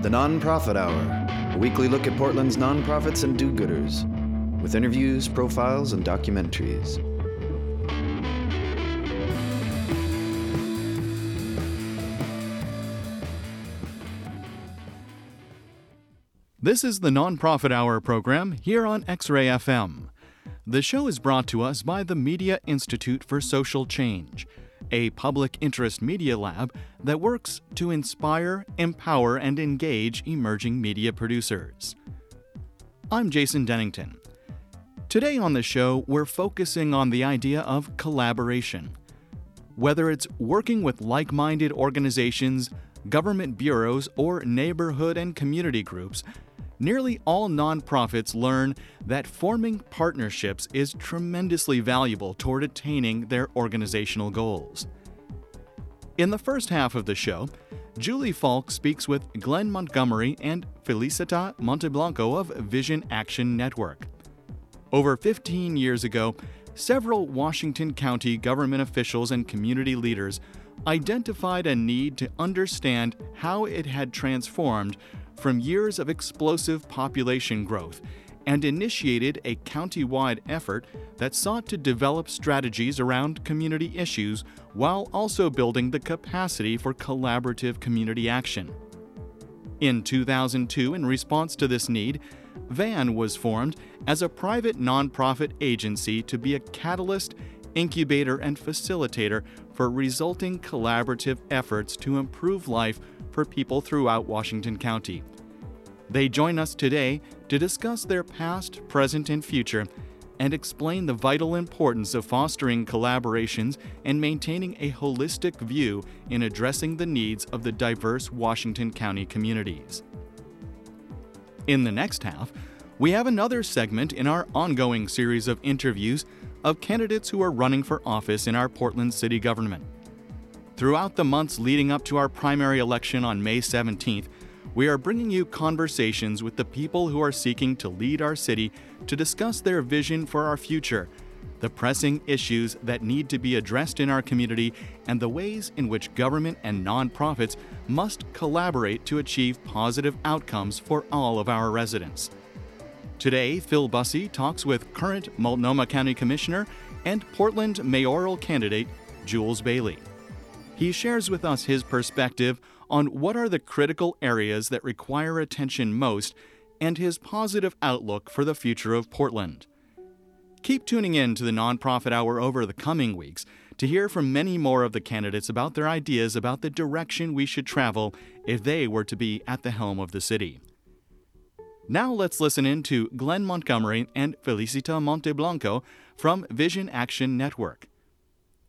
The Nonprofit Hour, a weekly look at Portland's nonprofits and do gooders, with interviews, profiles, and documentaries. This is the Nonprofit Hour program here on X Ray FM. The show is brought to us by the Media Institute for Social Change, a public interest media lab that works to inspire, empower, and engage emerging media producers. I'm Jason Dennington. Today on the show, we're focusing on the idea of collaboration. Whether it's working with like minded organizations, government bureaus, or neighborhood and community groups, nearly all nonprofits learn that forming partnerships is tremendously valuable toward attaining their organizational goals. In the first half of the show, Julie Falk speaks with Glenn Montgomery and Felicita Monteblanco of Vision Action Network. Over 15 years ago, several Washington County government officials and community leaders identified a need to understand how it had transformed from years of explosive population growth and initiated a county-wide effort that sought to develop strategies around community issues while also building the capacity for collaborative community action. In 2002, in response to this need, VAN was formed as a private nonprofit agency to be a catalyst, incubator, and facilitator for resulting collaborative efforts to improve life for people throughout Washington County. They join us today to discuss their past, present, and future and explain the vital importance of fostering collaborations and maintaining a holistic view in addressing the needs of the diverse Washington County communities. In the next half, we have another segment in our ongoing series of interviews of candidates who are running for office in our Portland city government. Throughout the months leading up to our primary election on May 17th, we are bringing you conversations with the people who are seeking to lead our city to discuss their vision for our future, the pressing issues that need to be addressed in our community, and the ways in which government and nonprofits must collaborate to achieve positive outcomes for all of our residents. Today, Phil Bussey talks with current Multnomah County Commissioner and Portland mayoral candidate Jules Bailey. He shares with us his perspective on what are the critical areas that require attention most and his positive outlook for the future of Portland. Keep tuning in to the Nonprofit Hour over the coming weeks to hear from many more of the candidates about their ideas about the direction we should travel if they were to be at the helm of the city. Now let's listen in to Glenn Montgomery and Felicita Monteblanco from Vision Action Network.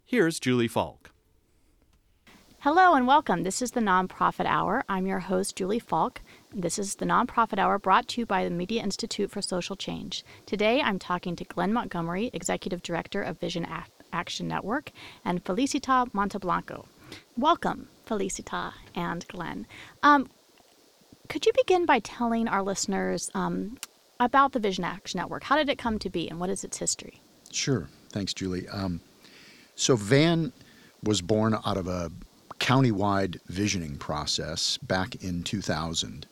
Here's Julie Falk. Hello and welcome. This is the Nonprofit Hour. I'm your host, Julie Falk. This is the Nonprofit Hour brought to you by the Media Institute for Social Change. Today I'm talking to Glenn Montgomery, Executive Director of Vision Action Network, and Felicita Monteblanco. Welcome, Felicita and Glenn. Um, could you begin by telling our listeners um, about the Vision Action Network? How did it come to be and what is its history? Sure. Thanks, Julie. Um, so, VAN was born out of a countywide visioning process back in 2000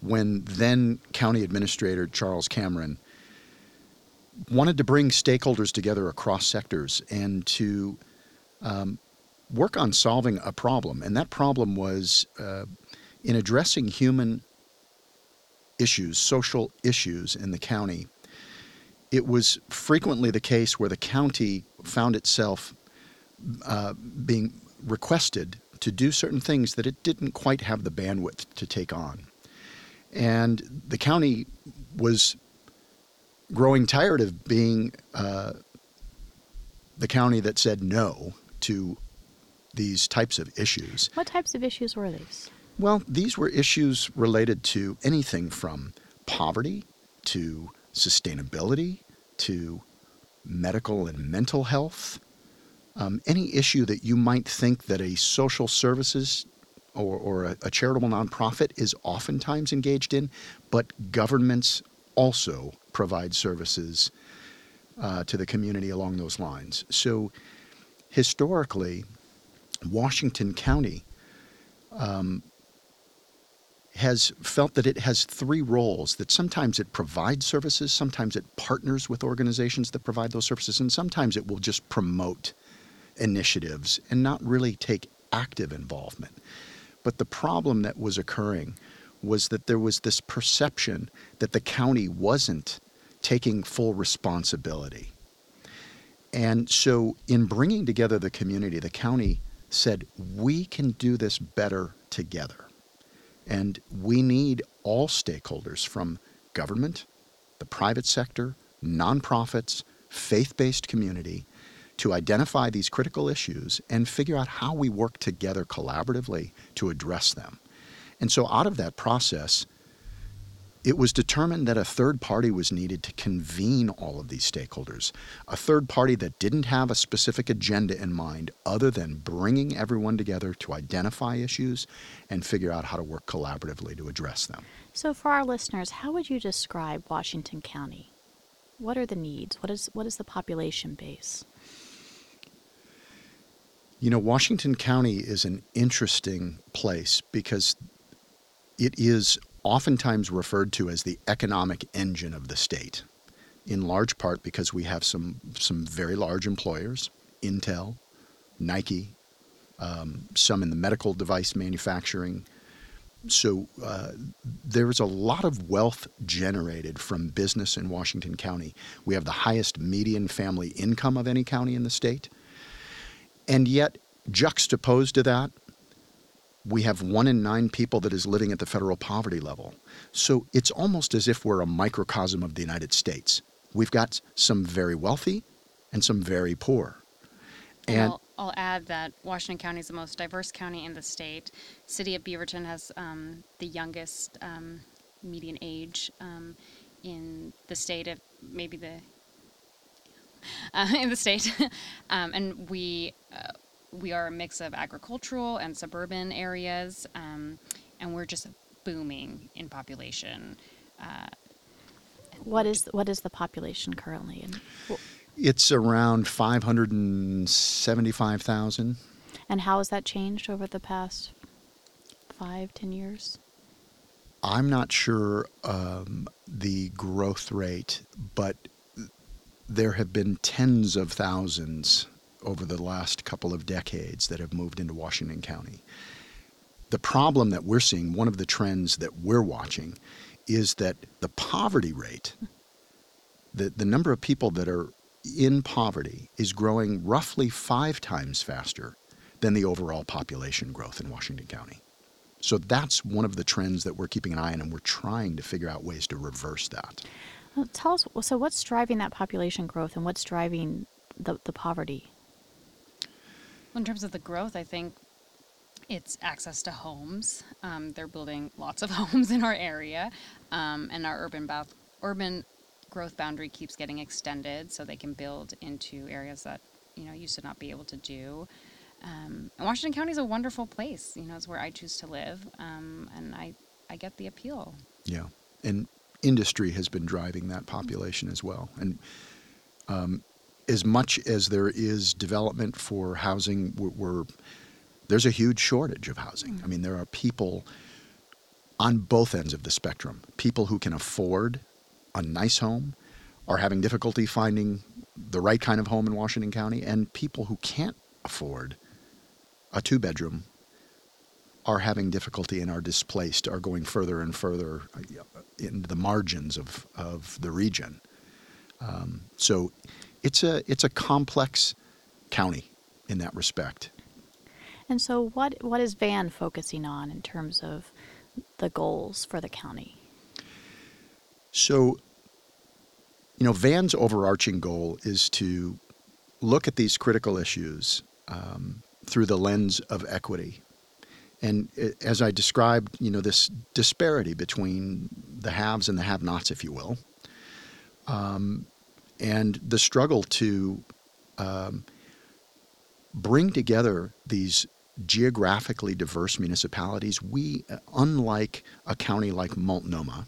when then County Administrator Charles Cameron wanted to bring stakeholders together across sectors and to um, work on solving a problem. And that problem was uh, in addressing human issues, social issues in the county, it was frequently the case where the county found itself uh, being requested to do certain things that it didn't quite have the bandwidth to take on. And the county was growing tired of being uh, the county that said no to these types of issues. What types of issues were these? Well, these were issues related to anything from poverty to sustainability to medical and mental health. Um, any issue that you might think that a social services or, or a, a charitable nonprofit is oftentimes engaged in, but governments also provide services uh, to the community along those lines. So historically, Washington County um, has felt that it has three roles that sometimes it provides services, sometimes it partners with organizations that provide those services, and sometimes it will just promote initiatives and not really take active involvement. But the problem that was occurring was that there was this perception that the county wasn't taking full responsibility. And so, in bringing together the community, the county said, we can do this better together. And we need all stakeholders from government, the private sector, nonprofits, faith based community to identify these critical issues and figure out how we work together collaboratively to address them. And so, out of that process, it was determined that a third party was needed to convene all of these stakeholders, a third party that didn't have a specific agenda in mind other than bringing everyone together to identify issues and figure out how to work collaboratively to address them. So, for our listeners, how would you describe Washington County? What are the needs? What is, what is the population base? You know, Washington County is an interesting place because it is oftentimes referred to as the economic engine of the state, in large part because we have some, some very large employers Intel, Nike, um, some in the medical device manufacturing. So uh, there's a lot of wealth generated from business in Washington County. We have the highest median family income of any county in the state. And yet, juxtaposed to that, we have one in nine people that is living at the federal poverty level. So it's almost as if we're a microcosm of the United States. We've got some very wealthy and some very poor. And I'll, I'll add that Washington County is the most diverse county in the state. City of Beaverton has um, the youngest um, median age um, in the state of maybe the uh, in the state, um, and we uh, we are a mix of agricultural and suburban areas, um, and we're just booming in population. Uh, what is what is the population currently? it's around five hundred and seventy-five thousand. And how has that changed over the past five, ten years? I'm not sure um, the growth rate, but there have been tens of thousands over the last couple of decades that have moved into Washington County. The problem that we're seeing, one of the trends that we're watching, is that the poverty rate, the, the number of people that are in poverty, is growing roughly five times faster than the overall population growth in Washington County. So that's one of the trends that we're keeping an eye on, and we're trying to figure out ways to reverse that. Well, tell us, so what's driving that population growth and what's driving the, the poverty? In terms of the growth, I think it's access to homes. Um, they're building lots of homes in our area, um, and our urban bath, urban growth boundary keeps getting extended, so they can build into areas that you know used to not be able to do. Um, and Washington County is a wonderful place. You know, it's where I choose to live, um, and I I get the appeal. Yeah, and industry has been driving that population as well, and um, as much as there is development for housing, we're, we're there's a huge shortage of housing. I mean, there are people on both ends of the spectrum. People who can afford a nice home are having difficulty finding the right kind of home in Washington County, and people who can't afford a two bedroom are having difficulty and are displaced, are going further and further uh, into the margins of, of the region. Um, so it's a it's a complex county in that respect. And so, what what is Van focusing on in terms of the goals for the county? So, you know, Van's overarching goal is to look at these critical issues um, through the lens of equity. And as I described, you know, this disparity between the haves and the have-nots, if you will, um, and the struggle to um, bring together these geographically diverse municipalities. We, unlike a county like Multnomah,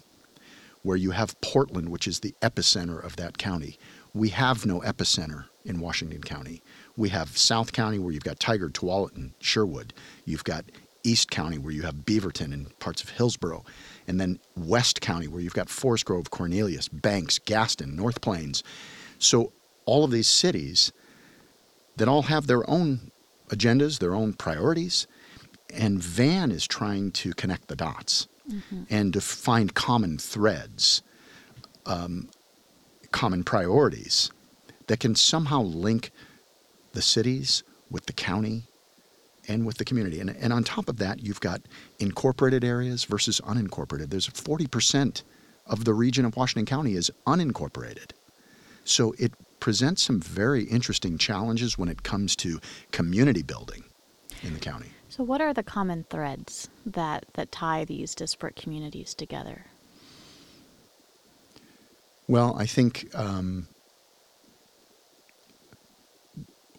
where you have Portland, which is the epicenter of that county, we have no epicenter in Washington County. We have South County, where you've got Tigard, Tualatin, Sherwood. You've got East County, where you have Beaverton and parts of Hillsboro, and then West County, where you've got Forest Grove, Cornelius, Banks, Gaston, North Plains. So all of these cities that all have their own agendas, their own priorities, and Van is trying to connect the dots mm-hmm. and to find common threads, um, common priorities that can somehow link the cities with the county and with the community. And, and on top of that, you've got incorporated areas versus unincorporated. There's 40% of the region of Washington County is unincorporated. So it presents some very interesting challenges when it comes to community building in the county. So what are the common threads that, that tie these disparate communities together? Well, I think um,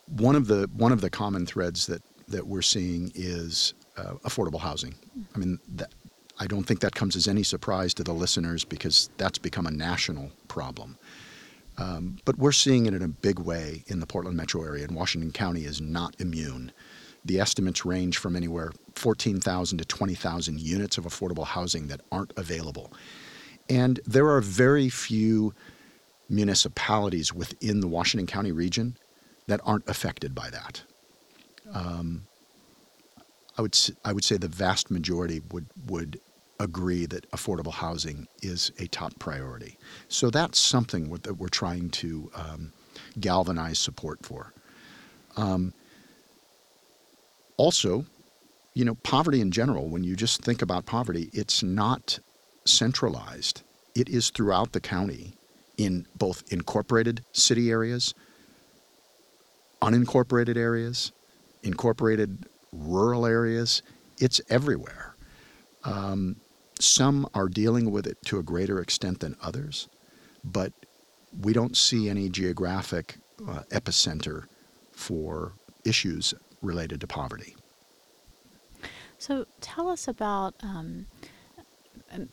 one of the one of the common threads that that we're seeing is uh, affordable housing. I mean, that, I don't think that comes as any surprise to the listeners because that's become a national problem. Um, but we're seeing it in a big way in the Portland metro area, and Washington County is not immune. The estimates range from anywhere 14,000 to 20,000 units of affordable housing that aren't available. And there are very few municipalities within the Washington County region that aren't affected by that. Um, I would I would say the vast majority would would agree that affordable housing is a top priority. So that's something that we're trying to um, galvanize support for. Um, also, you know, poverty in general. When you just think about poverty, it's not centralized. It is throughout the county in both incorporated city areas, unincorporated areas, incorporated rural areas. It's everywhere. Um, some are dealing with it to a greater extent than others, but we don't see any geographic uh, epicenter for issues related to poverty. So tell us about um,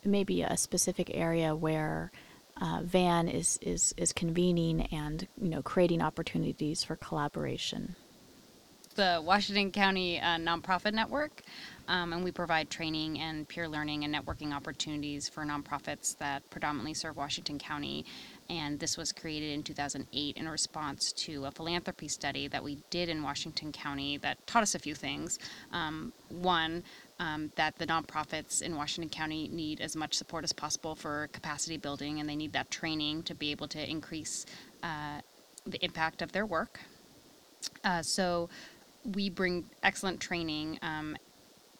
maybe a specific area where uh, Van is, is, is convening and you know creating opportunities for collaboration the Washington County uh, Nonprofit Network, um, and we provide training and peer learning and networking opportunities for nonprofits that predominantly serve Washington County. And this was created in 2008 in response to a philanthropy study that we did in Washington County that taught us a few things. Um, one, um, that the nonprofits in Washington County need as much support as possible for capacity building, and they need that training to be able to increase uh, the impact of their work. Uh, so we bring excellent training um,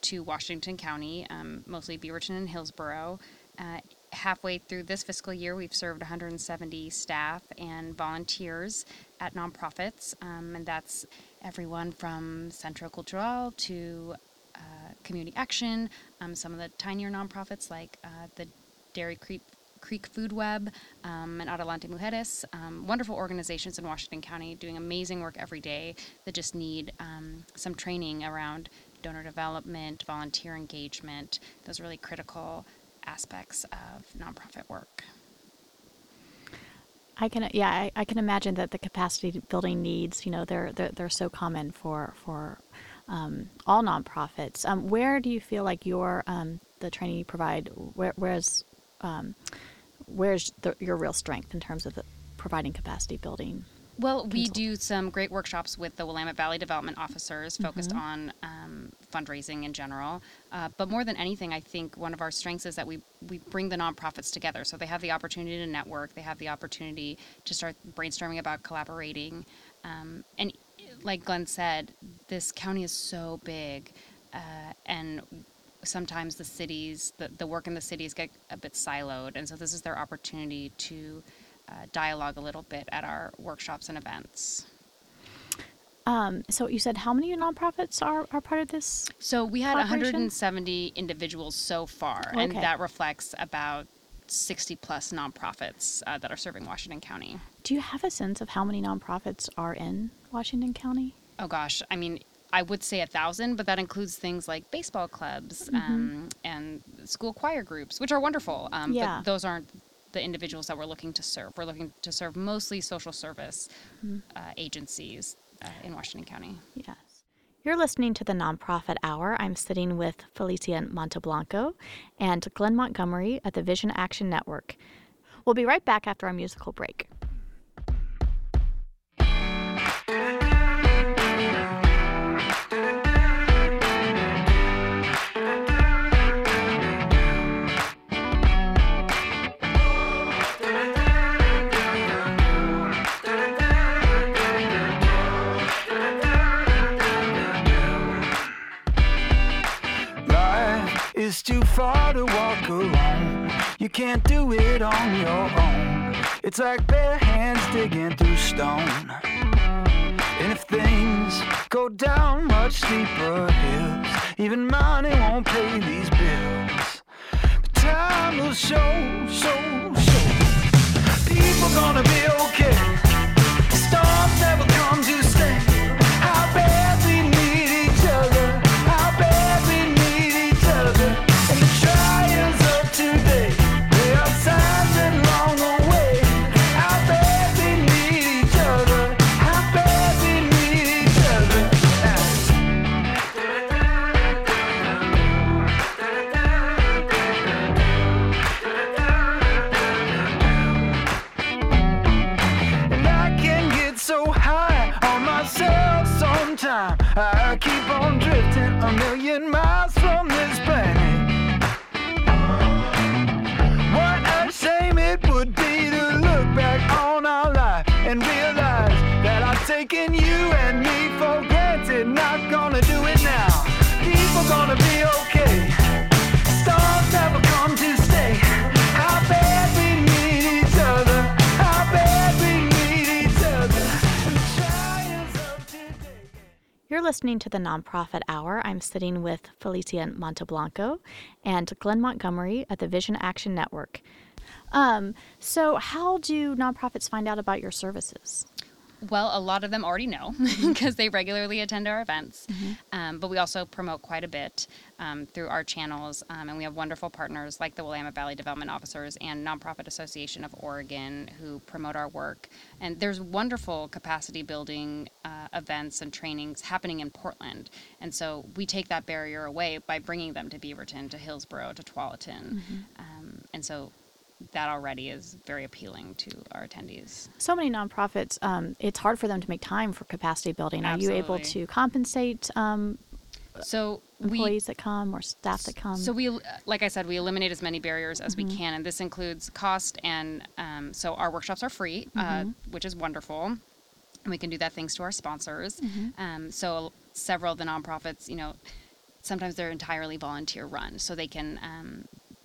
to Washington County, um, mostly Beaverton and Hillsboro. Uh, halfway through this fiscal year, we've served 170 staff and volunteers at nonprofits, um, and that's everyone from Centro Cultural to uh, Community Action, um, some of the tinier nonprofits like uh, the Dairy Creek Creek Food Web, um, and Adelante Mujeres. Um, wonderful organizations in Washington County doing amazing work every day that just need um, some training around donor development, volunteer engagement, those really critical aspects of nonprofit work. I can yeah I, I, can imagine that the capacity building needs you know they're they're, they're so common for for um, all nonprofits. Um, where do you feel like your um, the training you provide where where's um, where's the, your real strength in terms of the, providing capacity building? Well, we do some great workshops with the Willamette Valley Development Officers focused mm-hmm. on um, fundraising in general. Uh, but more than anything, I think one of our strengths is that we, we bring the nonprofits together. So they have the opportunity to network, they have the opportunity to start brainstorming about collaborating. Um, and like Glenn said, this county is so big. Uh, and sometimes the cities, the, the work in the cities get a bit siloed. And so this is their opportunity to uh, dialogue a little bit at our workshops and events. Um, so you said how many nonprofits are, are part of this? So we had 170 individuals so far, okay. and that reflects about 60 plus nonprofits uh, that are serving Washington County. Do you have a sense of how many nonprofits are in Washington County? Oh gosh, I mean, I would say a thousand, but that includes things like baseball clubs mm-hmm. um, and school choir groups, which are wonderful. Um, yeah. But those aren't the individuals that we're looking to serve. We're looking to serve mostly social service mm-hmm. uh, agencies uh, in Washington County. Yes. You're listening to the Nonprofit Hour. I'm sitting with Felicia Monteblanco and Glenn Montgomery at the Vision Action Network. We'll be right back after our musical break. You can't do it on your own. It's like bare hands digging through stone. And if things go down much steeper hills, even money won't pay these bills. But time will show, show, show. People gonna be okay. Storms never come to stay. Listening to the Nonprofit Hour. I'm sitting with Felicia Monteblanco and Glenn Montgomery at the Vision Action Network. Um, so, how do nonprofits find out about your services? Well, a lot of them already know because they regularly attend our events. Um, but we also promote quite a bit um, through our channels. Um, and we have wonderful partners like the Willamette Valley Development Officers and Nonprofit Association of Oregon who promote our work. And there's wonderful capacity building uh, events and trainings happening in Portland. And so we take that barrier away by bringing them to Beaverton, to Hillsboro, to Tualatin. Um, and so that already is very appealing to our attendees. So many nonprofits, um, it's hard for them to make time for capacity building. Are you able to compensate um, So we employees that come or staff that come? So we, like I said, we eliminate as many barriers as we can, and this includes cost. And um, so our workshops are free, uh, which is wonderful. And we can do that thanks to our sponsors. Um, so several of the nonprofits, you know, sometimes they're entirely volunteer run, so they can.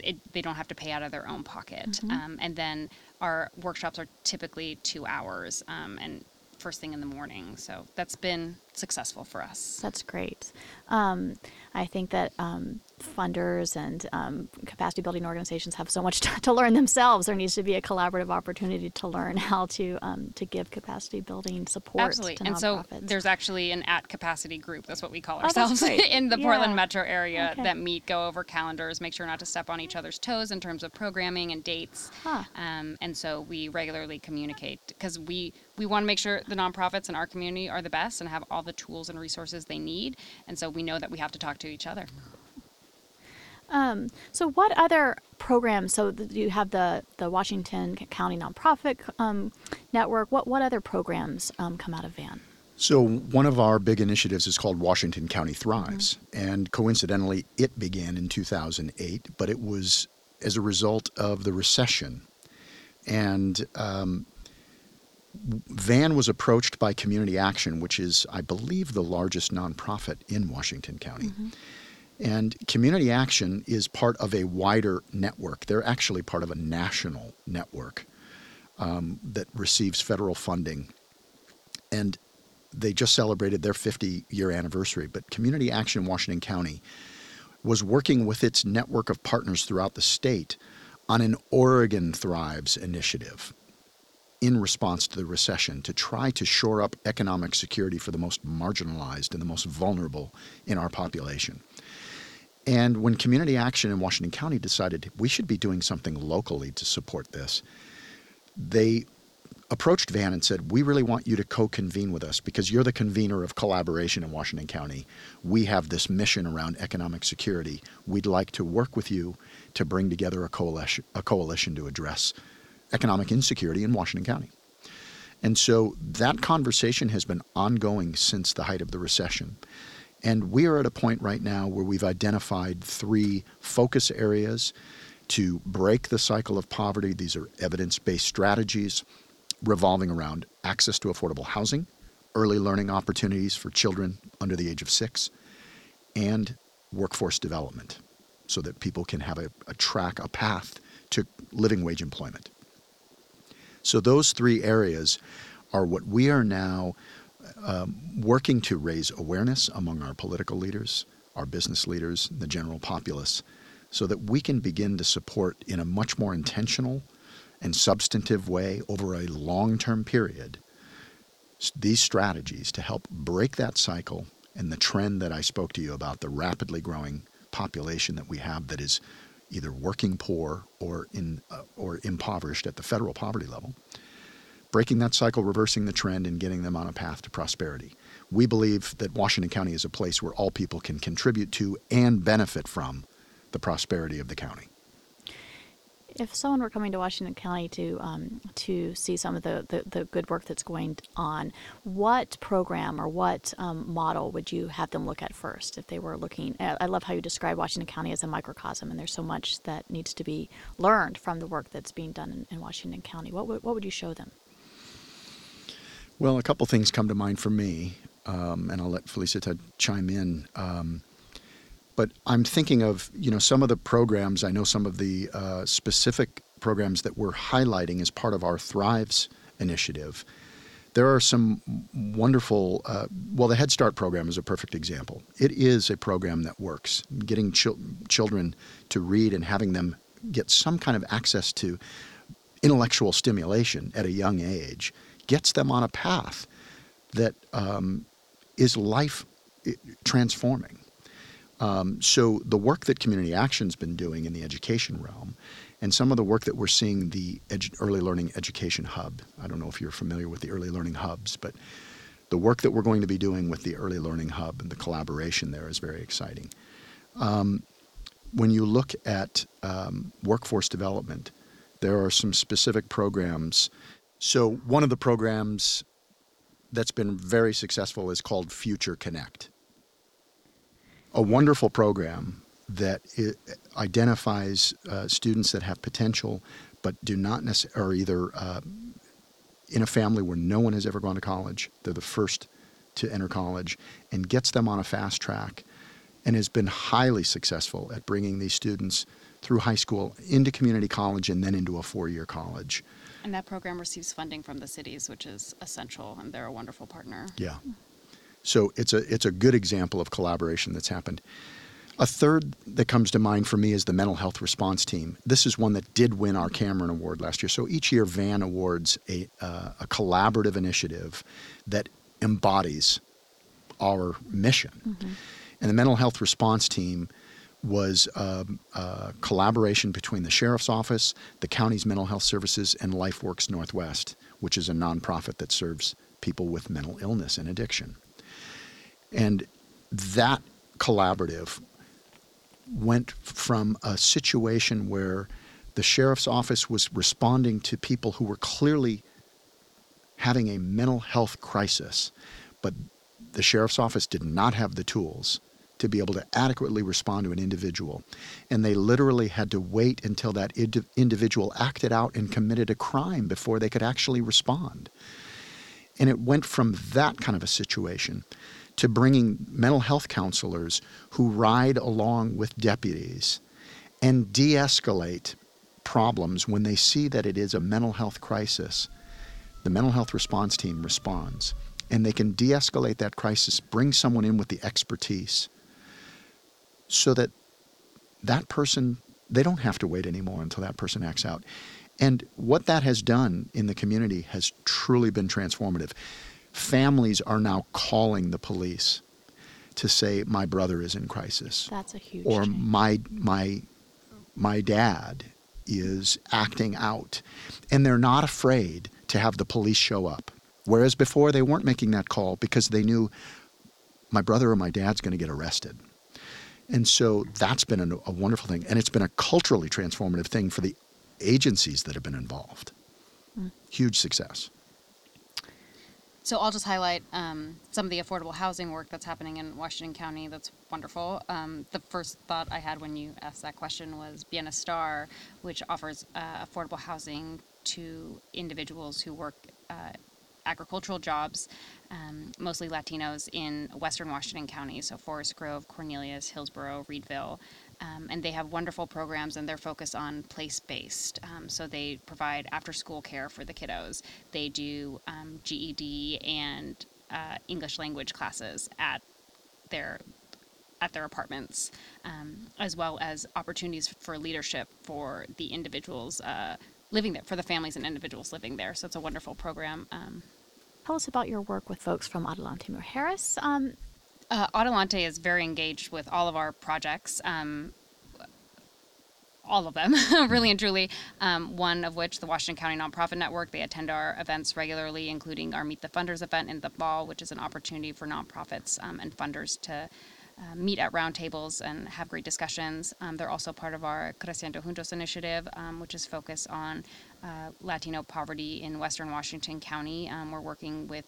It, they don't have to pay out of their own pocket. Um, and then our workshops are typically two hours um, and first thing in the morning. So that's been successful for us. That's great. Um, I think that um, funders and um, capacity building organizations have so much to, to learn themselves. There needs to be a collaborative opportunity to learn how to um, to give capacity building support Absolutely. And so there's actually an at capacity group. That's what we call Oh, ourselves great. in the Yeah. Portland metro area Okay. that meet, go over calendars, make sure not to step on each other's toes in terms of programming and dates. Huh. Um, and so we regularly communicate because we, we want to make sure the nonprofits in our community are the best and have all the tools and resources they need. And so we know that we have to talk to each other. Um, so, what other programs? So, th- you have the the Washington County Nonprofit um, Network. What what other programs um, come out of Van? So, one of our big initiatives is called Washington County Thrives. And coincidentally, it began in 2008, but it was as a result of the recession. And um, Van was approached by Community Action, which is, I believe, the largest nonprofit in Washington County. And Community Action is part of a wider network. They're actually part of a national network um, that receives federal funding. And they just celebrated their 50 year anniversary. But Community Action Washington County was working with its network of partners throughout the state on an Oregon Thrives initiative in response to the recession to try to shore up economic security for the most marginalized and the most vulnerable in our population. And when Community Action in Washington County decided we should be doing something locally to support this, they approached Van and said, We really want you to co convene with us because you're the convener of collaboration in Washington County. We have this mission around economic security. We'd like to work with you to bring together a coalition, a coalition to address economic insecurity in Washington County. And so that conversation has been ongoing since the height of the recession. And we are at a point right now where we've identified three focus areas to break the cycle of poverty. These are evidence based strategies revolving around access to affordable housing, early learning opportunities for children under the age of six, and workforce development so that people can have a, a track, a path to living wage employment. So, those three areas are what we are now um, working to raise awareness among our political leaders, our business leaders, the general populace, so that we can begin to support in a much more intentional and substantive way over a long term period these strategies to help break that cycle and the trend that I spoke to you about the rapidly growing population that we have that is either working poor or in uh, or impoverished at the federal poverty level breaking that cycle reversing the trend and getting them on a path to prosperity. We believe that Washington County is a place where all people can contribute to and benefit from the prosperity of the county if someone were coming to Washington County to um, to see some of the, the, the, good work that's going on, what program or what um, model would you have them look at first if they were looking? I love how you describe Washington County as a microcosm, and there's so much that needs to be learned from the work that's being done in, in Washington County. What would, what would you show them? Well, a couple things come to mind for me, um, and I'll let Felicita chime in. Um, but I'm thinking of you know some of the programs. I know some of the uh, specific programs that we're highlighting as part of our Thrives initiative. There are some wonderful. Uh, well, the Head Start program is a perfect example. It is a program that works. Getting children to read and having them get some kind of access to intellectual stimulation at a young age gets them on a path that um, is life transforming. Um, so the work that Community Action's been doing in the education realm, and some of the work that we're seeing the edu- Early Learning Education Hub. I don't know if you're familiar with the Early Learning Hubs, but the work that we're going to be doing with the Early Learning Hub and the collaboration there is very exciting. Um, when you look at um, workforce development, there are some specific programs. So one of the programs that's been very successful is called Future Connect a wonderful program that identifies uh, students that have potential but do not necessarily, are either uh, in a family where no one has ever gone to college, they're the first to enter college, and gets them on a fast track and has been highly successful at bringing these students through high school into community college and then into a four year college. And that program receives funding from the cities, which is essential, and they're a wonderful partner. Yeah. So it's a it's a good example of collaboration that's happened. A third that comes to mind for me is the mental health response team. This is one that did win our Cameron Award last year. So each year, VAN awards a, uh, a collaborative initiative that embodies our mission. Mm-hmm. And the mental health response team was a, um, a, collaboration between the sheriff's office, the county's mental health services, and LifeWorks Northwest, which is a nonprofit that serves people with mental illness and addiction. And that collaborative went from a situation where the sheriff's office was responding to people who were clearly having a mental health crisis, but the sheriff's office did not have the tools to be able to adequately respond to an individual. And they literally had to wait until that individual acted out and committed a crime before they could actually respond. And it went from that kind of a situation to bringing mental health counselors who ride along with deputies and de escalate problems when they see that it is a mental health crisis. The mental health response team responds and they can de escalate that crisis, bring someone in with the expertise so that that person, they don't have to wait anymore until that person acts out. And what that has done in the community has truly been transformative families are now calling the police to say my brother is in crisis. That's a huge or change. my my my dad is acting out. And they're not afraid to have the police show up. Whereas before they weren't making that call because they knew my brother or my dad's going to get arrested. And so that's been a, a, wonderful thing. And it's been a culturally transformative thing for the agencies that have been involved. Mm. Huge success. So I'll just highlight um, some of the affordable housing work that's happening in Washington County. That's wonderful. Um, the first thought I had when you asked that question was Bienestar, which offers uh, affordable housing to individuals who work uh, agricultural jobs, um, mostly Latinos in Western Washington County, so Forest Grove, Cornelius, Hillsboro, Reedville. Um, and they have wonderful programs and they're focused on place based. Um, so they provide after school care for the kiddos. They do um, GED and uh, English language classes at their at their apartments, um, as well as opportunities for leadership for the individuals uh, living there, for the families and individuals living there. So it's a wonderful program. Um, Tell us about your work with folks from Adelante Mujeres. Um, uh, Adelante is very engaged with all of our projects. Um, all of them, really and truly. Um, one of which, the Washington County Nonprofit Network, they attend our events regularly, including our Meet the Funders event in the fall, which is an opportunity for nonprofits um, and funders to uh, meet at roundtables and have great discussions. Um, they're also part of our Creciendo Juntos initiative, um, which is focused on uh, Latino poverty in Western Washington County. Um, we're working with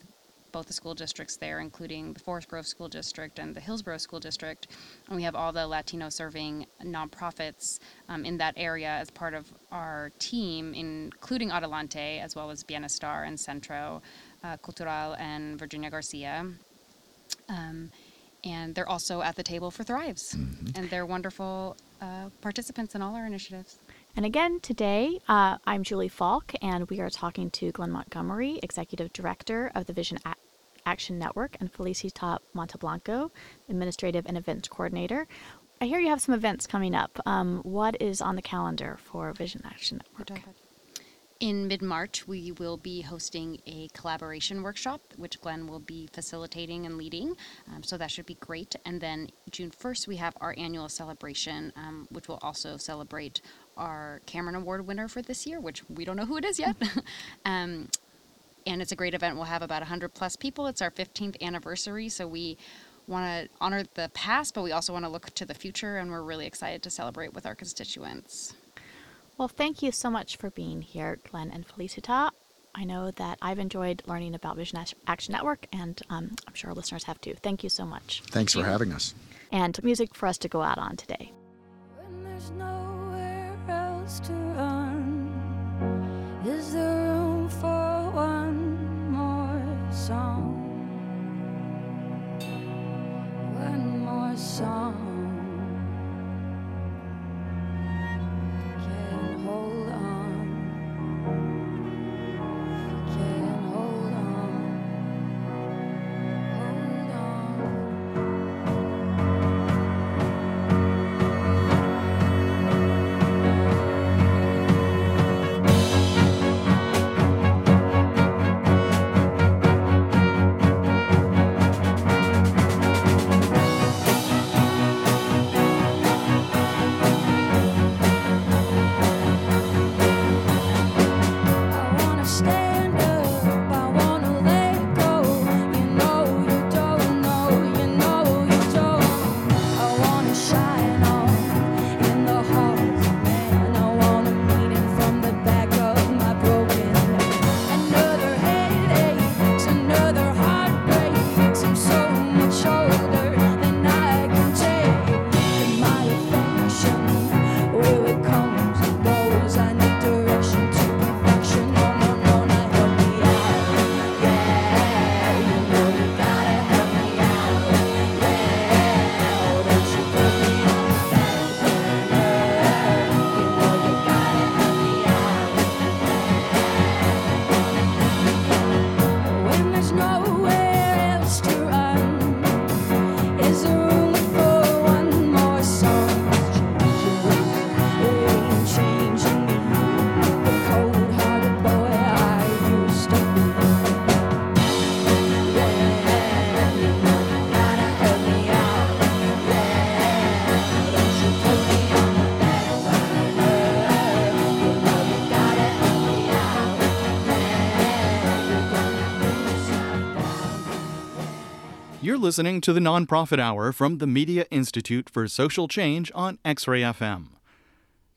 both the school districts there, including the Forest Grove School District and the Hillsboro School District. And we have all the Latino serving nonprofits um, in that area as part of our team, including Adelante, as well as Bienestar and Centro uh, Cultural and Virginia Garcia. Um, and they're also at the table for Thrives, mm-hmm. and they're wonderful uh, participants in all our initiatives. And again, today uh, I'm Julie Falk, and we are talking to Glenn Montgomery, Executive Director of the Vision a- Action Network, and Felicita Monteblanco, Administrative and Events Coordinator. I hear you have some events coming up. Um, what is on the calendar for Vision Action Network? In mid March, we will be hosting a collaboration workshop, which Glenn will be facilitating and leading. Um, so that should be great. And then June 1st, we have our annual celebration, um, which will also celebrate our Cameron Award winner for this year, which we don't know who it is yet. um, and it's a great event. We'll have about 100 plus people. It's our 15th anniversary, so we want to honor the past, but we also want to look to the future, and we're really excited to celebrate with our constituents. Well, thank you so much for being here, Glenn and Felicita. I know that I've enjoyed learning about Vision Action Network, and um, I'm sure our listeners have too. Thank you so much. Thanks for having us. And music for us to go out on today. To is there room for one more song? One more song. Listening to the Nonprofit Hour from the Media Institute for Social Change on X Ray FM.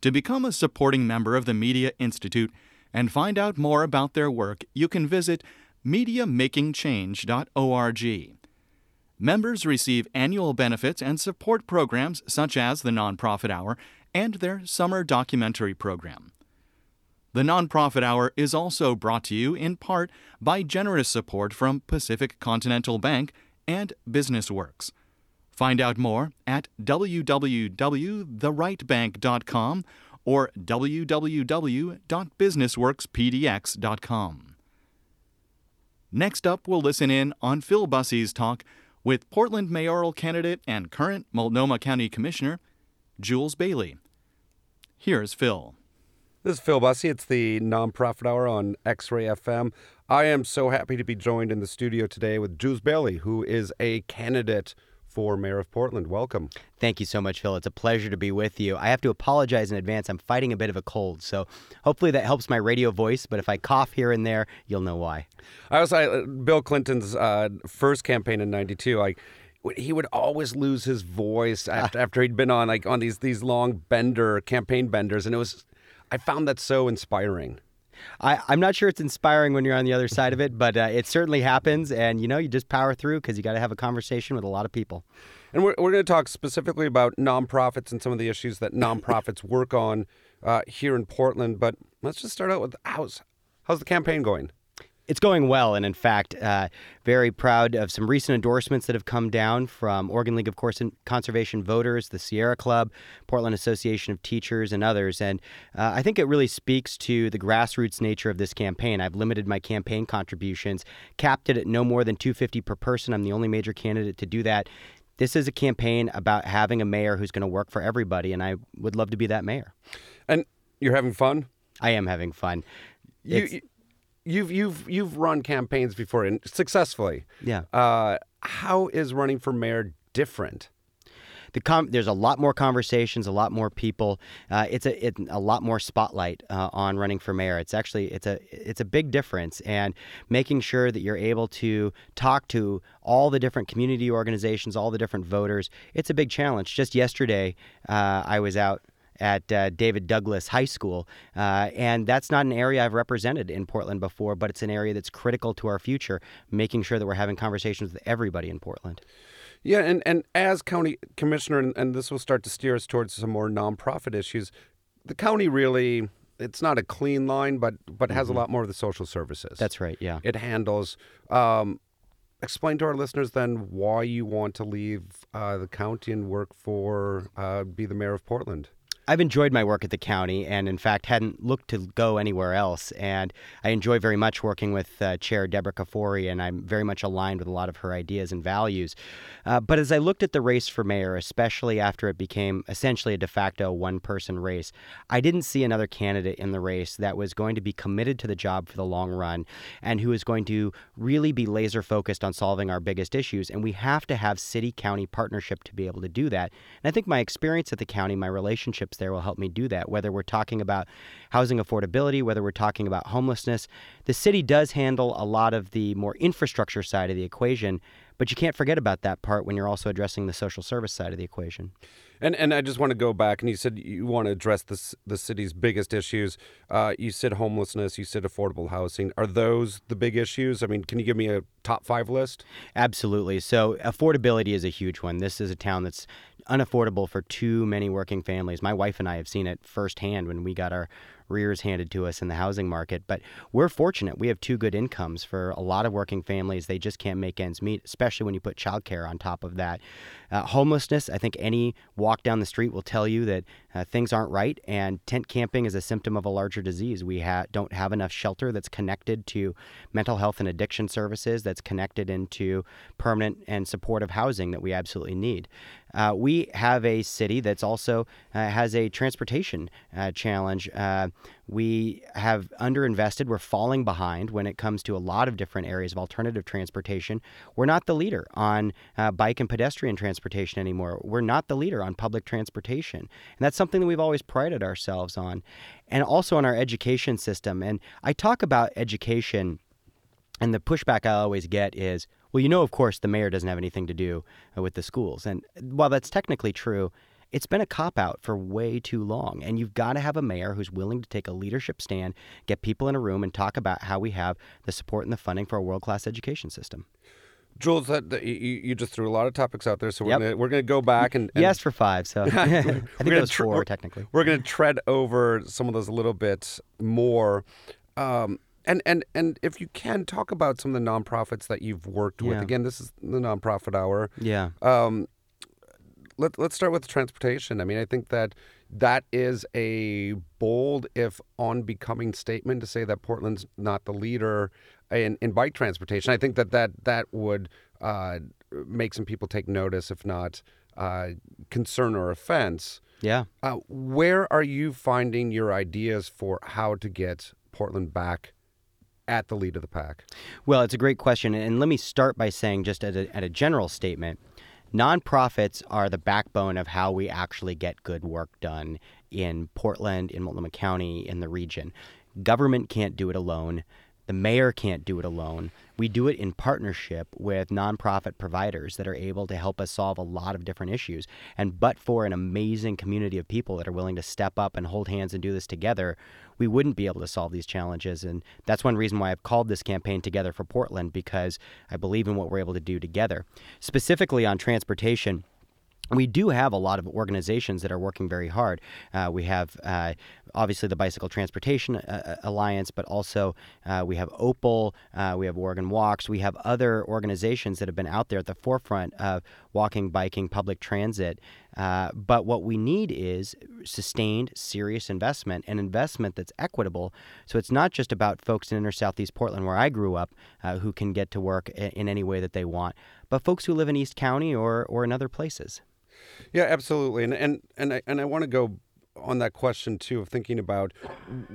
To become a supporting member of the Media Institute and find out more about their work, you can visit MediaMakingChange.org. Members receive annual benefits and support programs such as the Nonprofit Hour and their summer documentary program. The Nonprofit Hour is also brought to you in part by generous support from Pacific Continental Bank and BusinessWorks. Find out more at www.therightbank.com or www.businessworkspdx.com. Next up, we'll listen in on Phil Busse's talk with Portland mayoral candidate and current Multnomah County Commissioner Jules Bailey. Here's Phil. This is Phil Busse. It's the Nonprofit Hour on X Ray FM. I am so happy to be joined in the studio today with Jules Bailey, who is a candidate for Mayor of Portland. Welcome. Thank you so much, Phil. It's a pleasure to be with you. I have to apologize in advance. I'm fighting a bit of a cold, so hopefully that helps my radio voice. But if I cough here and there, you'll know why. I was uh, Bill Clinton's uh, first campaign in '92. Like he would always lose his voice after, after he'd been on like on these these long bender campaign benders, and it was I found that so inspiring. I, am not sure it's inspiring when you're on the other side of it, but uh, it certainly happens. And, you know, you just power through because you got to have a conversation with a lot of people. And we're, we're going to talk specifically about nonprofits and some of the issues that nonprofits work on uh, here in Portland. But let's just start out with how's, how's the campaign going? It's going well, and in fact, uh, very proud of some recent endorsements that have come down from Oregon League of Course and Conservation Voters, the Sierra Club, Portland Association of Teachers, and others. And uh, I think it really speaks to the grassroots nature of this campaign. I've limited my campaign contributions, capped it at no more than 250 per person. I'm the only major candidate to do that. This is a campaign about having a mayor who's going to work for everybody, and I would love to be that mayor. And you're having fun. I am having fun. You, you've you've you've run campaigns before and successfully. Yeah. Uh, how is running for mayor different? The com- there's a lot more conversations, a lot more people. Uh, it's a it, a lot more spotlight uh, on running for mayor. It's actually it's a it's a big difference, and making sure that you're able to talk to all the different community organizations, all the different voters. It's a big challenge. Just yesterday, uh, I was out at uh, David Douglas High School. Uh, and that's not an area I've represented in Portland before, but it's an area that's critical to our future, making sure that we're having conversations with everybody in Portland. Yeah, and, and as county commissioner, and, and this will start to steer us towards some more nonprofit issues, the county really it's not a clean line, but but has mm-hmm. a lot more of the social services. That's right. Yeah, it handles. Um, explain to our listeners then why you want to leave uh, the county and work for uh, be the mayor of Portland. I've enjoyed my work at the county and, in fact, hadn't looked to go anywhere else. And I enjoy very much working with uh, Chair Deborah Kafoury, and I'm very much aligned with a lot of her ideas and values. Uh, but as I looked at the race for mayor, especially after it became essentially a de facto one person race, I didn't see another candidate in the race that was going to be committed to the job for the long run and who is going to really be laser focused on solving our biggest issues. And we have to have city county partnership to be able to do that. And I think my experience at the county, my relationship there will help me do that. Whether we're talking about housing affordability, whether we're talking about homelessness, the city does handle a lot of the more infrastructure side of the equation, but you can't forget about that part when you're also addressing the social service side of the equation. And and I just want to go back, and you said you want to address the the city's biggest issues. Uh, you said homelessness, you said affordable housing. Are those the big issues? I mean, can you give me a top five list? Absolutely. So affordability is a huge one. This is a town that's unaffordable for too many working families. My wife and I have seen it firsthand when we got our rears handed to us in the housing market. But we're fortunate. We have two good incomes for a lot of working families. They just can't make ends meet, especially when you put childcare on top of that. Uh, homelessness, I think any walk down the street will tell you that uh, things aren't right, and tent camping is a symptom of a larger disease. We ha- don't have enough shelter that's connected to mental health and addiction services, that's connected into permanent and supportive housing that we absolutely need. Uh, we have a city that's also uh, has a transportation uh, challenge. Uh, we have underinvested. We're falling behind when it comes to a lot of different areas of alternative transportation. We're not the leader on uh, bike and pedestrian transportation anymore. We're not the leader on public transportation. And that's something that we've always prided ourselves on. And also on our education system. And I talk about education, and the pushback I always get is, Well, you know, of course, the mayor doesn't have anything to do uh, with the schools. And while that's technically true, it's been a cop out for way too long. And you've got to have a mayor who's willing to take a leadership stand, get people in a room, and talk about how we have the support and the funding for a world class education system. Jules, that, that you, you just threw a lot of topics out there, so we're Yep. gonna we're gonna go back and, and Yes, for five. So I think it gonna was tr- 4 we're- technically. We're going to tread over some of those a little bit more. Um, and, and, and if you can, talk about some of the nonprofits that you've worked with. Again, this is the nonprofit hour. Yeah. Um, let, let's start with transportation. I mean, I think that that is a bold, if unbecoming statement to say that Portland's not the leader in, in bike transportation. I think that that, that would uh, make some people take notice, if not uh, concern or offense. Yeah. Uh, where are you finding your ideas for how to get Portland back at the lead of the pack? Well, it's a great question. And let me start by saying, just at a, at a general statement, nonprofits are the backbone of how we actually get good work done in Portland, in Multnomah County, in the region. Government can't do it alone. The mayor can't do it alone. We do it in partnership with nonprofit providers that are able to help us solve a lot of different issues. And but for an amazing community of people that are willing to step up and hold hands and do this together, we wouldn't be able to solve these challenges. And that's one reason why I've called this campaign Together for Portland, because I believe in what we're able to do together. Specifically on transportation, we do have a lot of organizations that are working very hard. Uh, we have uh, obviously the Bicycle Transportation uh, Alliance, but also uh, we have Opal, uh, we have Oregon Walks, we have other organizations that have been out there at the forefront of walking, biking, public transit. Uh, but what we need is sustained, serious investment, and investment that's equitable. So it's not just about folks in inner Southeast Portland, where I grew up, uh, who can get to work in, in any way that they want, but folks who live in East County or, or in other places. Yeah, absolutely. And and and I and I want to go on that question too of thinking about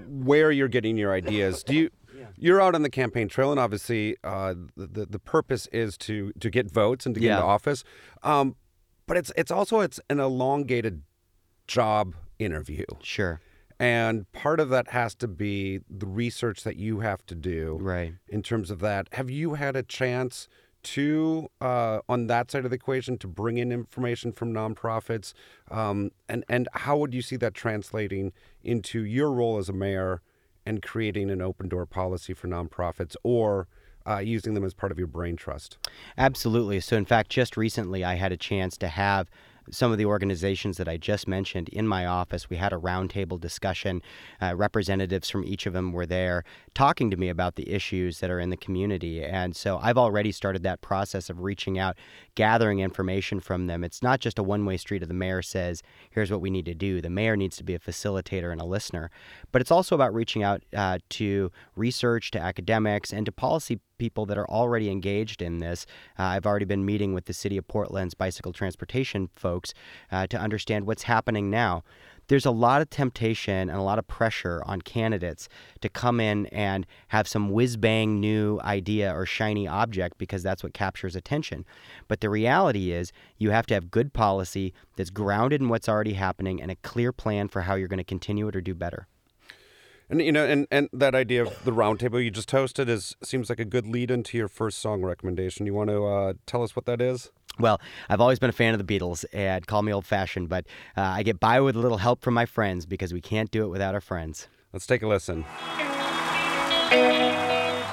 where you're getting your ideas. Do you you're out on the campaign trail, and obviously uh, the, the the purpose is to to get votes and to get Yeah. into office. Um, but it's it's also it's an elongated job interview. Sure. And part of that has to be the research that you have to do Right. in terms of that. Have you had a chance to, uh, on that side of the equation, to bring in information from nonprofits? Um, and, and how would you see that translating into your role as a mayor and creating an open door policy for nonprofits or uh, using them as part of your brain trust? Absolutely. So, in fact, just recently I had a chance to have some of the organizations that I just mentioned in my office. We had a roundtable discussion. Uh, representatives from each of them were there talking to me about the issues that are in the community. And so I've already started that process of reaching out, gathering information from them. It's not just a one way street of the mayor says, here's what we need to do. The mayor needs to be a facilitator and a listener. But it's also about reaching out uh, to research, to academics, and to policy people that are already engaged in this. Uh, I've already been meeting with the City of Portland's bicycle transportation folks uh, to understand what's happening now. There's a lot of temptation and a lot of pressure on candidates to come in and have some whiz bang new idea or shiny object because that's what captures attention. But the reality is, you have to have good policy that's grounded in what's already happening and a clear plan for how you're going to continue it or do better. And you know, and, and that idea of the roundtable you just hosted is seems like a good lead into your first song recommendation. You want to uh, tell us what that is? Well, I've always been a fan of the Beatles, and call me old fashioned, but uh, I get by with a little help from my friends because we can't do it without our friends. Let's take a listen.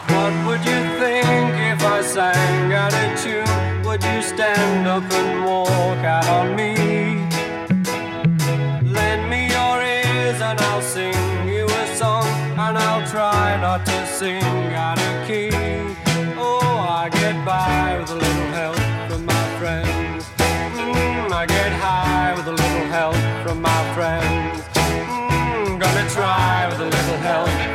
What would you think if I sang out a tune? Would you stand up and walk out on me? Lend me your ears and I'll sing try not to sing out of key. Oh, I get by with a little help from my friends. Mm, I get high with a little help from my friends. Mm, gonna try with a little help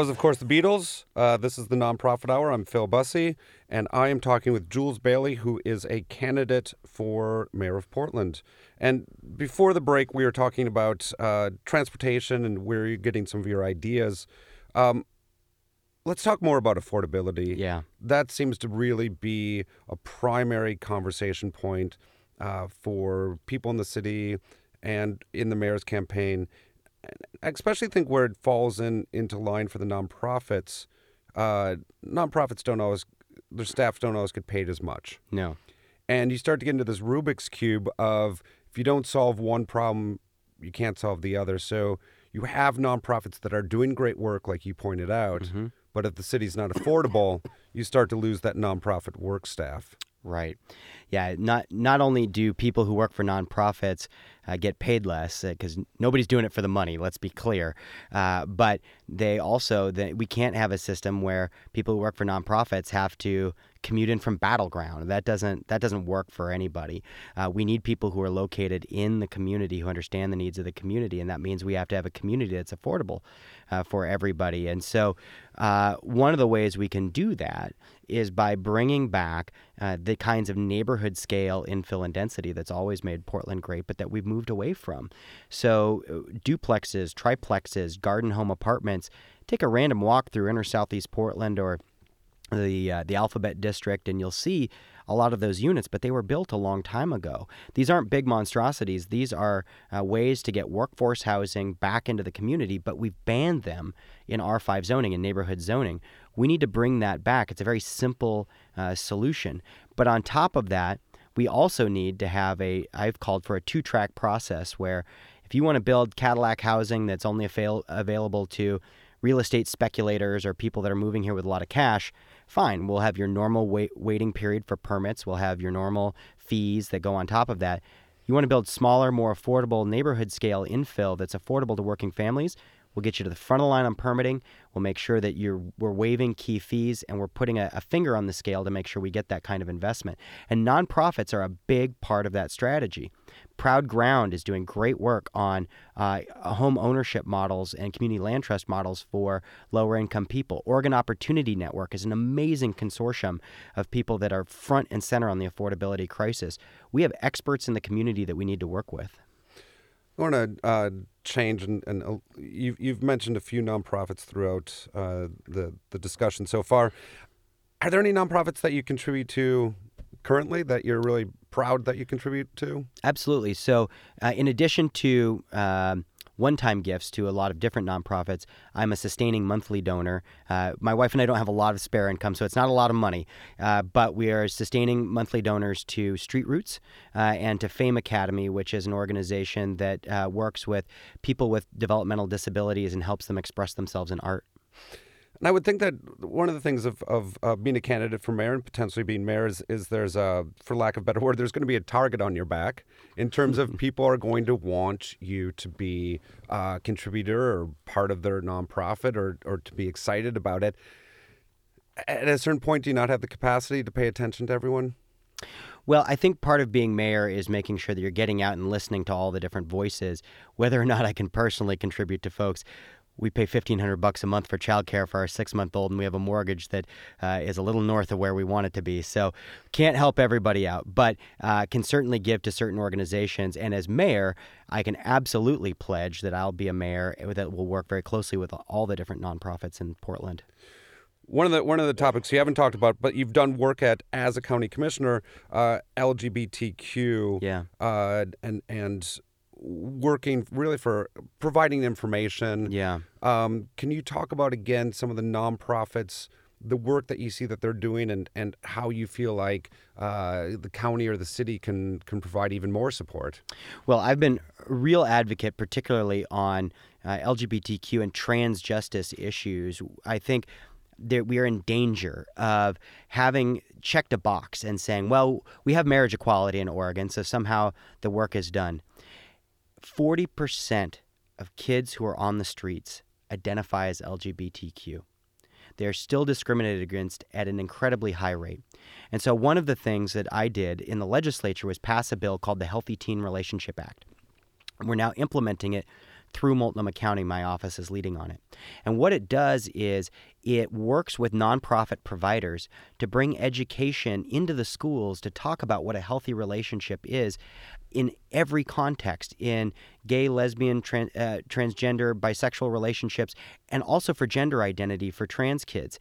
was, of course, the Beatles. Uh, this is the Nonprofit Hour. I'm Phil Busse, and I am talking with Jules Bailey, who is a candidate for mayor of Portland. And before the break, we were talking about uh, transportation and where you're getting some of your ideas. Um, let's talk more about affordability. Yeah. That seems to really be a primary conversation point uh, for people in the city and in the mayor's campaign I especially think where it falls in into line for the nonprofits. Uh, nonprofits don't always, their staff don't always get paid as much. No. And you start to get into this Rubik's cube of if you don't solve one problem, you can't solve the other. So you have nonprofits that are doing great work, like you pointed out, mm-hmm. but if the city's not affordable, you start to lose that nonprofit work staff. Right. Yeah. Not not only do people who work for nonprofits uh, get paid less because uh, nobody's doing it for the money. Let's be clear. Uh, but they also that we can't have a system where people who work for nonprofits have to commute in from Battle Ground. That doesn't that doesn't work for anybody. Uh, we need people who are located in the community who understand the needs of the community, and that means we have to have a community that's affordable uh, for everybody. And so, uh, one of the ways we can do that is by bringing back uh, the kinds of neighborhood scale infill and density that's always made Portland great, but that we've moved away from. So, uh, duplexes, triplexes, garden home apartments. Take a random walk through inner southeast Portland or the uh, the Alphabet District, and you'll see a lot of those units, but they were built a long time ago. These aren't big monstrosities. These are uh, ways to get workforce housing back into the community, but we've banned them in R5 zoning and neighborhood zoning. We need to bring that back. It's a very simple uh, solution. But on top of that, we also need to have a, I've called for a two track process where if you want to build Cadillac housing that's only avail- available to real estate speculators or people that are moving here with a lot of cash, fine. We'll have your normal wait, waiting period for permits. We'll have your normal fees that go on top of that. You want to build smaller, more affordable neighborhood scale infill that's affordable to working families. We'll get you to the front of the line on permitting. We'll make sure that you're we're waiving key fees and we're putting a, a, finger on the scale to make sure we get that kind of investment. And nonprofits are a big part of that strategy. Proud Ground is doing great work on uh, home ownership models and community land trust models for lower income people. Oregon Opportunity Network is an amazing consortium of people that are front and center on the affordability crisis. We have experts in the community that we need to work with. To uh, change, and, and uh, you've, you've mentioned a few nonprofits throughout uh, the, the discussion so far. Are there any nonprofits that you contribute to currently that you're really proud that you contribute to? Absolutely. So, uh, in addition to um, one time gifts to a lot of different nonprofits. I'm a sustaining monthly donor. Uh, my wife and I don't have a lot of spare income, so it's not a lot of money, uh, but we are sustaining monthly donors to Street Roots uh, and to PHAME Academy, which is an organization that uh, works with people with developmental disabilities and helps them express themselves in art. And I would think that one of the things of, of uh, being a candidate for mayor and potentially being mayor is, is there's a, for lack of a better word, there's going to be a target on your back in terms of people are going to want you to be a contributor or part of their nonprofit or, or to be excited about it. At a certain point, do you not have the capacity to pay attention to everyone? Well, I think part of being mayor is making sure that you're getting out and listening to all the different voices. Whether or not I can personally contribute to folks we pay fifteen hundred bucks a month for childcare for our six month old, and we have a mortgage that uh, is a little north of where we want it to be. So can't help everybody out, but uh, can certainly give to certain organizations. And as mayor, I can absolutely pledge that I'll be a mayor that will work very closely with all the different nonprofits in Portland. One of the one of the topics you haven't talked about, but you've done work at as a county commissioner, uh, LGBTQ, yeah, uh, and and working really for providing information. Yeah. Um, can you talk about again some of the nonprofits, the work that you see that they're doing, and and how you feel like uh, the county or the city can can provide even more support? Well, I've been a real advocate, particularly on uh, LGBTQ and trans justice issues. I think that we are in danger of having checked a box and saying, well, we have marriage equality in Oregon, so somehow the work is done. 40% of kids who are on the streets identify as LGBTQ. They are still discriminated against at an incredibly high rate. And so, one of the things that I did in the legislature was pass a bill called the Healthy Teen Relationship Act. We're now implementing it through Multnomah County. My office is leading on it. And what it does is it works with nonprofit providers to bring education into the schools to talk about what a healthy relationship is in every context in gay, lesbian, uh, transgender, bisexual relationships, and also for gender identity for trans kids.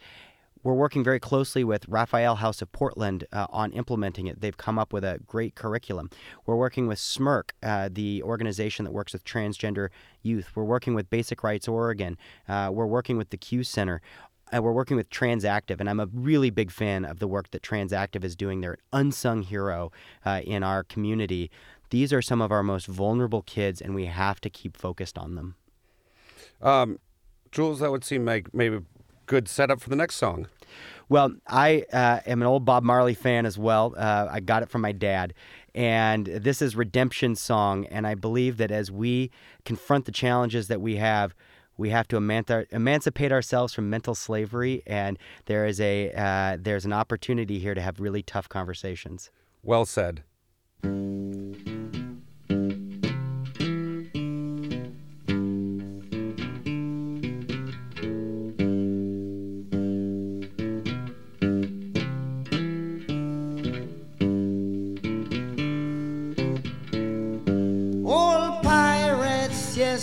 We're working very closely with Raphael House of Portland uh, on implementing it. They've come up with a great curriculum. We're working with SMYRC, uh, the organization that works with transgender youth. We're working with Basic Rights Oregon. Uh, we're working with the Q Center. Uh, we're working with Transactive, and I'm a really big fan of the work that Transactive is doing. They're an unsung hero uh, in our community. These are some of our most vulnerable kids, and we have to keep focused on them. Um, Jules, that would seem like maybe good setup for the next song. Well, I uh, am an old Bob Marley fan as well. Uh, I got it from my dad. And this is Redemption Song. And I believe that as we confront the challenges that we have, we have to emancipate ourselves from mental slavery. And there is a uh, there's an opportunity here to have really tough conversations. Well said.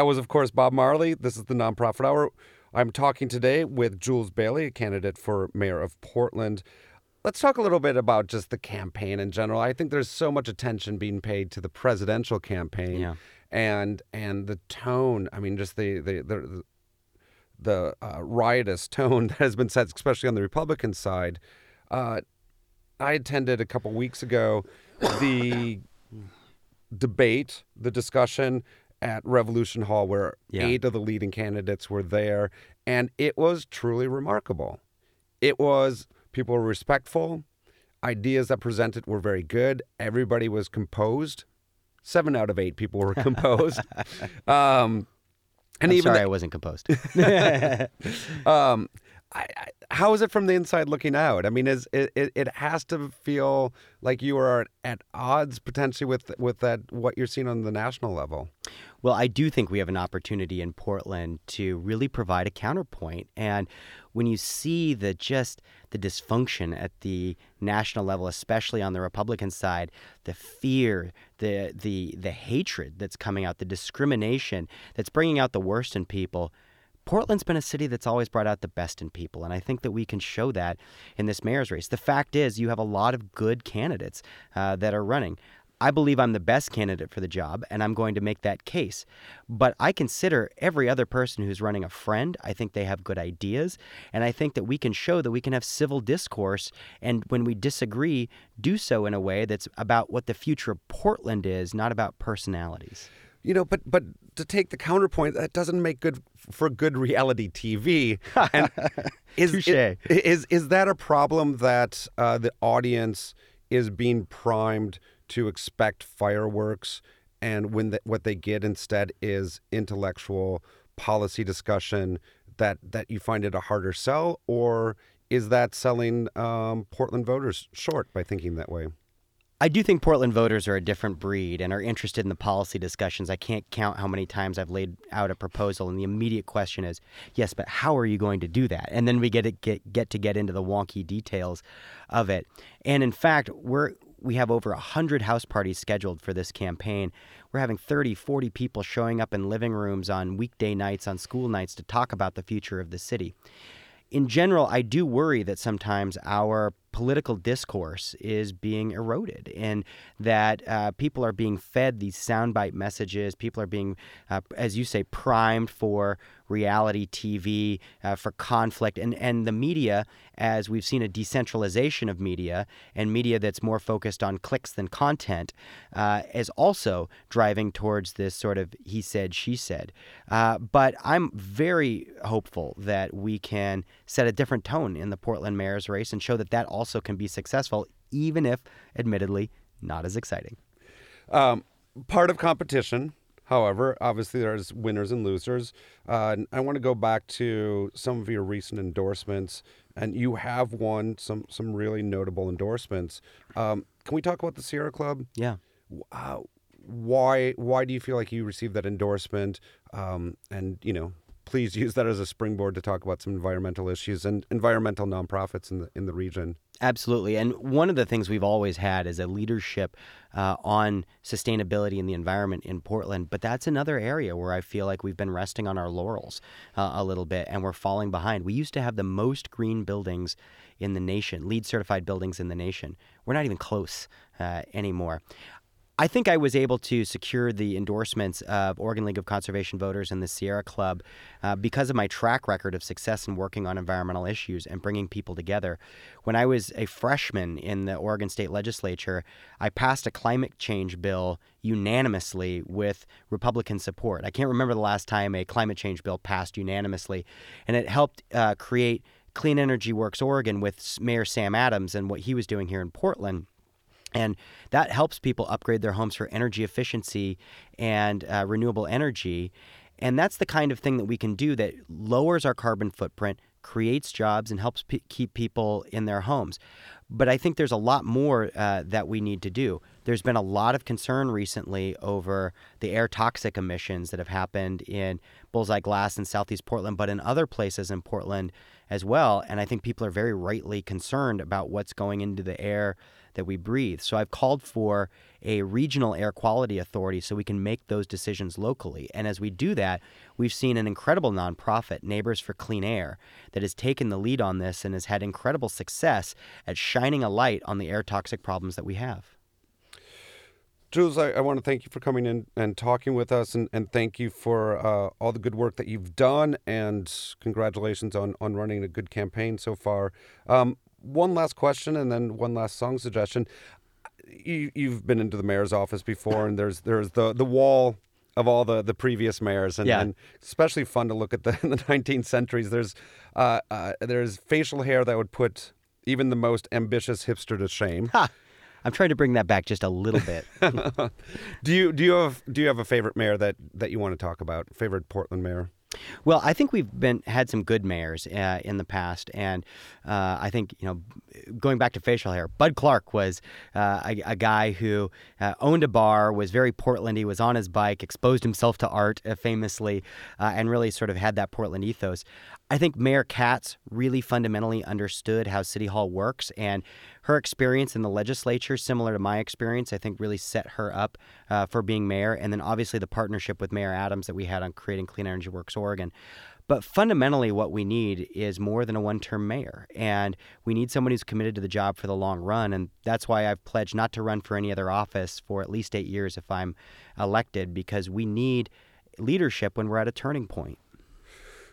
That was, of course, Bob Marley. This is the Nonprofit Hour. I'm talking today with Jules Bailey, a candidate for mayor of Portland. Let's talk a little bit about just the campaign in general. I think there's so much attention being paid to the presidential campaign yeah. and and the tone. I mean, just the the the, the uh, riotous tone that has been set, especially on the Republican side. Uh, I attended a couple weeks ago the debate, the discussion at Revolution Hall where yeah. eight of the leading candidates were there. And it was truly remarkable. It was, people were respectful. Ideas that presented were very good. Everybody was composed. Seven out of eight people were composed. um, and I'm even sorry, the, I wasn't composed. um, I, I, how is it from the inside looking out? I mean, is it, it, it has to feel like you are at odds potentially with with that what you're seeing on the national level. Well, I do think we have an opportunity in Portland to really provide a counterpoint. And when you see the just the dysfunction at the national level, especially on the Republican side, the fear, the the the hatred that's coming out, the discrimination that's bringing out the worst in people Portland's been a city that's always brought out the best in people, and I think that we can show that in this mayor's race. The fact is, you have a lot of good candidates uh, that are running. I believe I'm the best candidate for the job, and I'm going to make that case. But I consider every other person who's running a friend. I think they have good ideas, and I think that we can show that we can have civil discourse, and when we disagree, do so in a way that's about what the future of Portland is, not about personalities. You know, but but to take the counterpoint, that doesn't make good for good reality TV. And is, is that a problem that uh, the audience is being primed to expect fireworks, and when the, what they get instead is intellectual policy discussion? That that you find it a harder sell, or is that selling um, Portland voters short by thinking that way? I do think Portland voters are a different breed and are interested in the policy discussions. I can't count how many times I've laid out a proposal, and the immediate question is, yes, but how are you going to do that? And then we get to get, get to get into the wonky details of it. And in fact, we're we have over 100 house parties scheduled for this campaign. We're having 30, 40 people showing up in living rooms on weekday nights, on school nights to talk about the future of the city. In general, I do worry that sometimes our political discourse is being eroded and that uh, people are being fed these soundbite messages. People are being, uh, as you say, primed for reality TV, uh, for conflict. And, and the media, as we've seen a decentralization of media and media that's more focused on clicks than content, uh, is also driving towards this sort of he said, she said. Uh, but I'm very hopeful that we can set a different tone in the Portland mayor's race and show that that also can be successful, even if, admittedly, not as exciting. Um, part of competition, however, obviously there's winners and losers. Uh, I want to go back to some of your recent endorsements, and you have won some some really notable endorsements. Um, can we talk about the Sierra Club? Yeah. Uh, why why do you feel like you received that endorsement? Um, and you know, please use that as a springboard to talk about some environmental issues and environmental nonprofits in the in the region. Absolutely. And one of the things we've always had is a leadership uh, on sustainability and the environment in Portland. But that's another area where I feel like we've been resting on our laurels uh, a little bit and we're falling behind. We used to have the most green buildings in the nation, LEED certified buildings in the nation. We're not even close uh, anymore. I think I was able to secure the endorsements of Oregon League of Conservation Voters and the Sierra Club uh, because of my track record of success in working on environmental issues and bringing people together. When I was a freshman in the Oregon State Legislature, I passed a climate change bill unanimously with Republican support. I can't remember the last time a climate change bill passed unanimously, and it helped uh, create Clean Energy Works Oregon with Mayor Sam Adams and what he was doing here in Portland. And that helps people upgrade their homes for energy efficiency and uh, renewable energy. And that's the kind of thing that we can do that lowers our carbon footprint, creates jobs, and helps p- keep people in their homes. But I think there's a lot more uh, that we need to do. There's been a lot of concern recently over the air toxic emissions that have happened in Bullseye Glass in Southeast Portland, but in other places in Portland as well. And I think people are very rightly concerned about what's going into the air that we breathe. So I've called for a regional air quality authority so we can make those decisions locally. And as we do that, we've seen an incredible nonprofit, Neighbors for Clean Air, that has taken the lead on this and has had incredible success at shining a light on the air toxic problems that we have. Jules, I, I, want to thank you for coming in and talking with us, and, and thank you for uh, all the good work that you've done, and congratulations on, on running a good campaign so far. Um, one last question and then one last song suggestion. You, you've been into the mayor's office before, and there's there's the the wall of all the, the previous mayors, and, yeah. and especially fun to look at the in the 19th centuries. There's uh, uh, there's facial hair that would put even the most ambitious hipster to shame. Ha! I'm trying to bring that back just a little bit. do you do you have do you have a favorite mayor that that you want to talk about? Favorite Portland mayor? Well, I think we've been had some good mayors uh, in the past, and uh, I think you know, going back to facial hair, Bud Clark was uh, a, a, guy who uh, owned a bar, was very Portlandy, was on his bike, exposed himself to art uh, famously, uh, and really sort of had that Portland ethos. I think Mayor Katz really fundamentally understood how City Hall works, and her experience in the legislature, similar to my experience, I think really set her up uh, for being mayor. And then obviously the partnership with Mayor Adams that we had on creating Clean Energy Works Oregon. But fundamentally, what we need is more than a one term mayor. And we need someone who's committed to the job for the long run. And that's why I've pledged not to run for any other office for at least eight years if I'm elected, because we need leadership when we're at a turning point.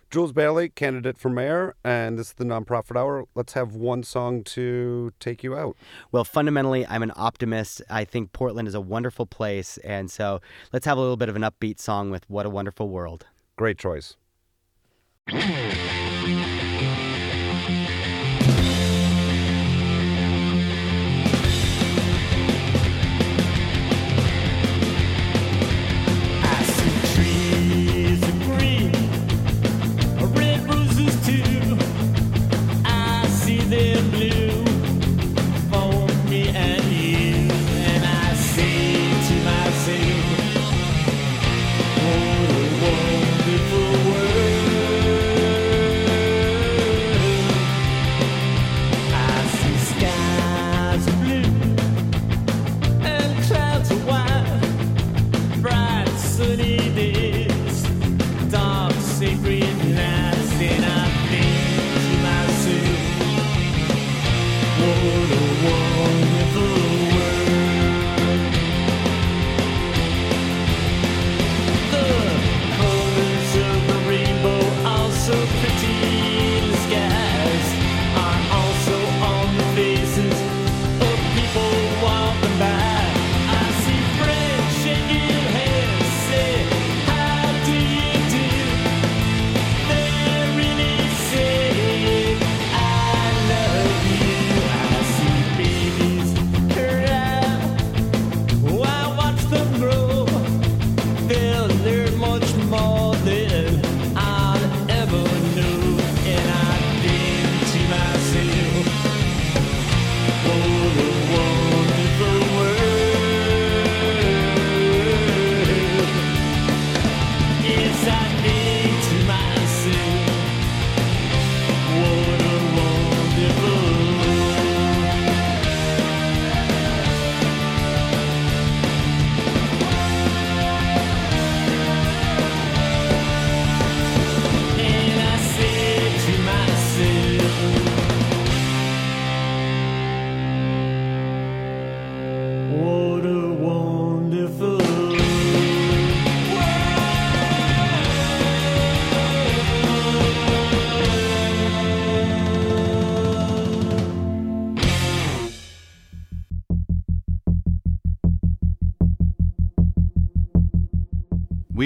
Jules Bailey, candidate for mayor, and this is the nonprofit hour. Let's have one song to take you out. Well, fundamentally, I'm an optimist. I think Portland is a wonderful place, and so let's have a little bit of an upbeat song with "What a Wonderful World." Great choice. I see blue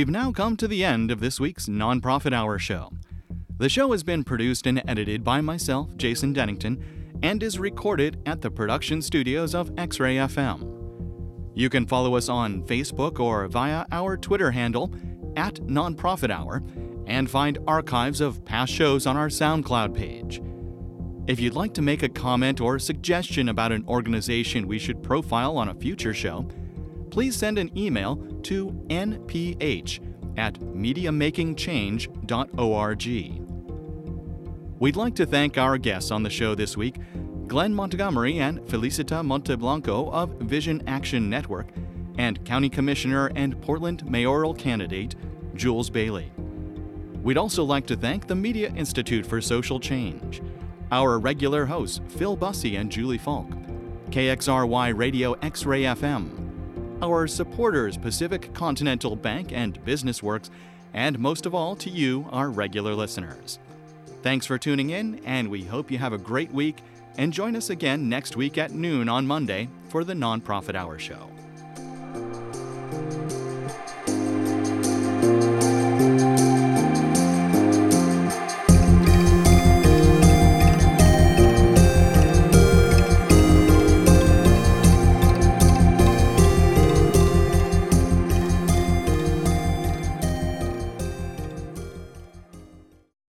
We've now come to the end of this week's Nonprofit Hour show. The show has been produced and edited by myself, Jason Dennington, and is recorded at the production studios of X Ray FM. You can follow us on Facebook or via our Twitter handle at Nonprofit Hour and find archives of past shows on our SoundCloud page. If you'd like to make a comment or suggestion about an organization we should profile on a future show, please send an email to nph at mediamakingchange.org. We'd like to thank our guests on the show this week, Glenn Montgomery and Felicita Monteblanco of Vision Action Network, and County Commissioner and Portland mayoral candidate Jules Bailey. We'd also like to thank the Media Institute for Social Change, our regular hosts Phil Busse and Julie Falk, KXRY Radio X Ray FM, our supporters Pacific Continental Bank and Business Works, and most of all to you, our regular listeners. Thanks for tuning in, and we hope you have a great week. And join us again next week at noon on Monday for the Nonprofit Hour Show.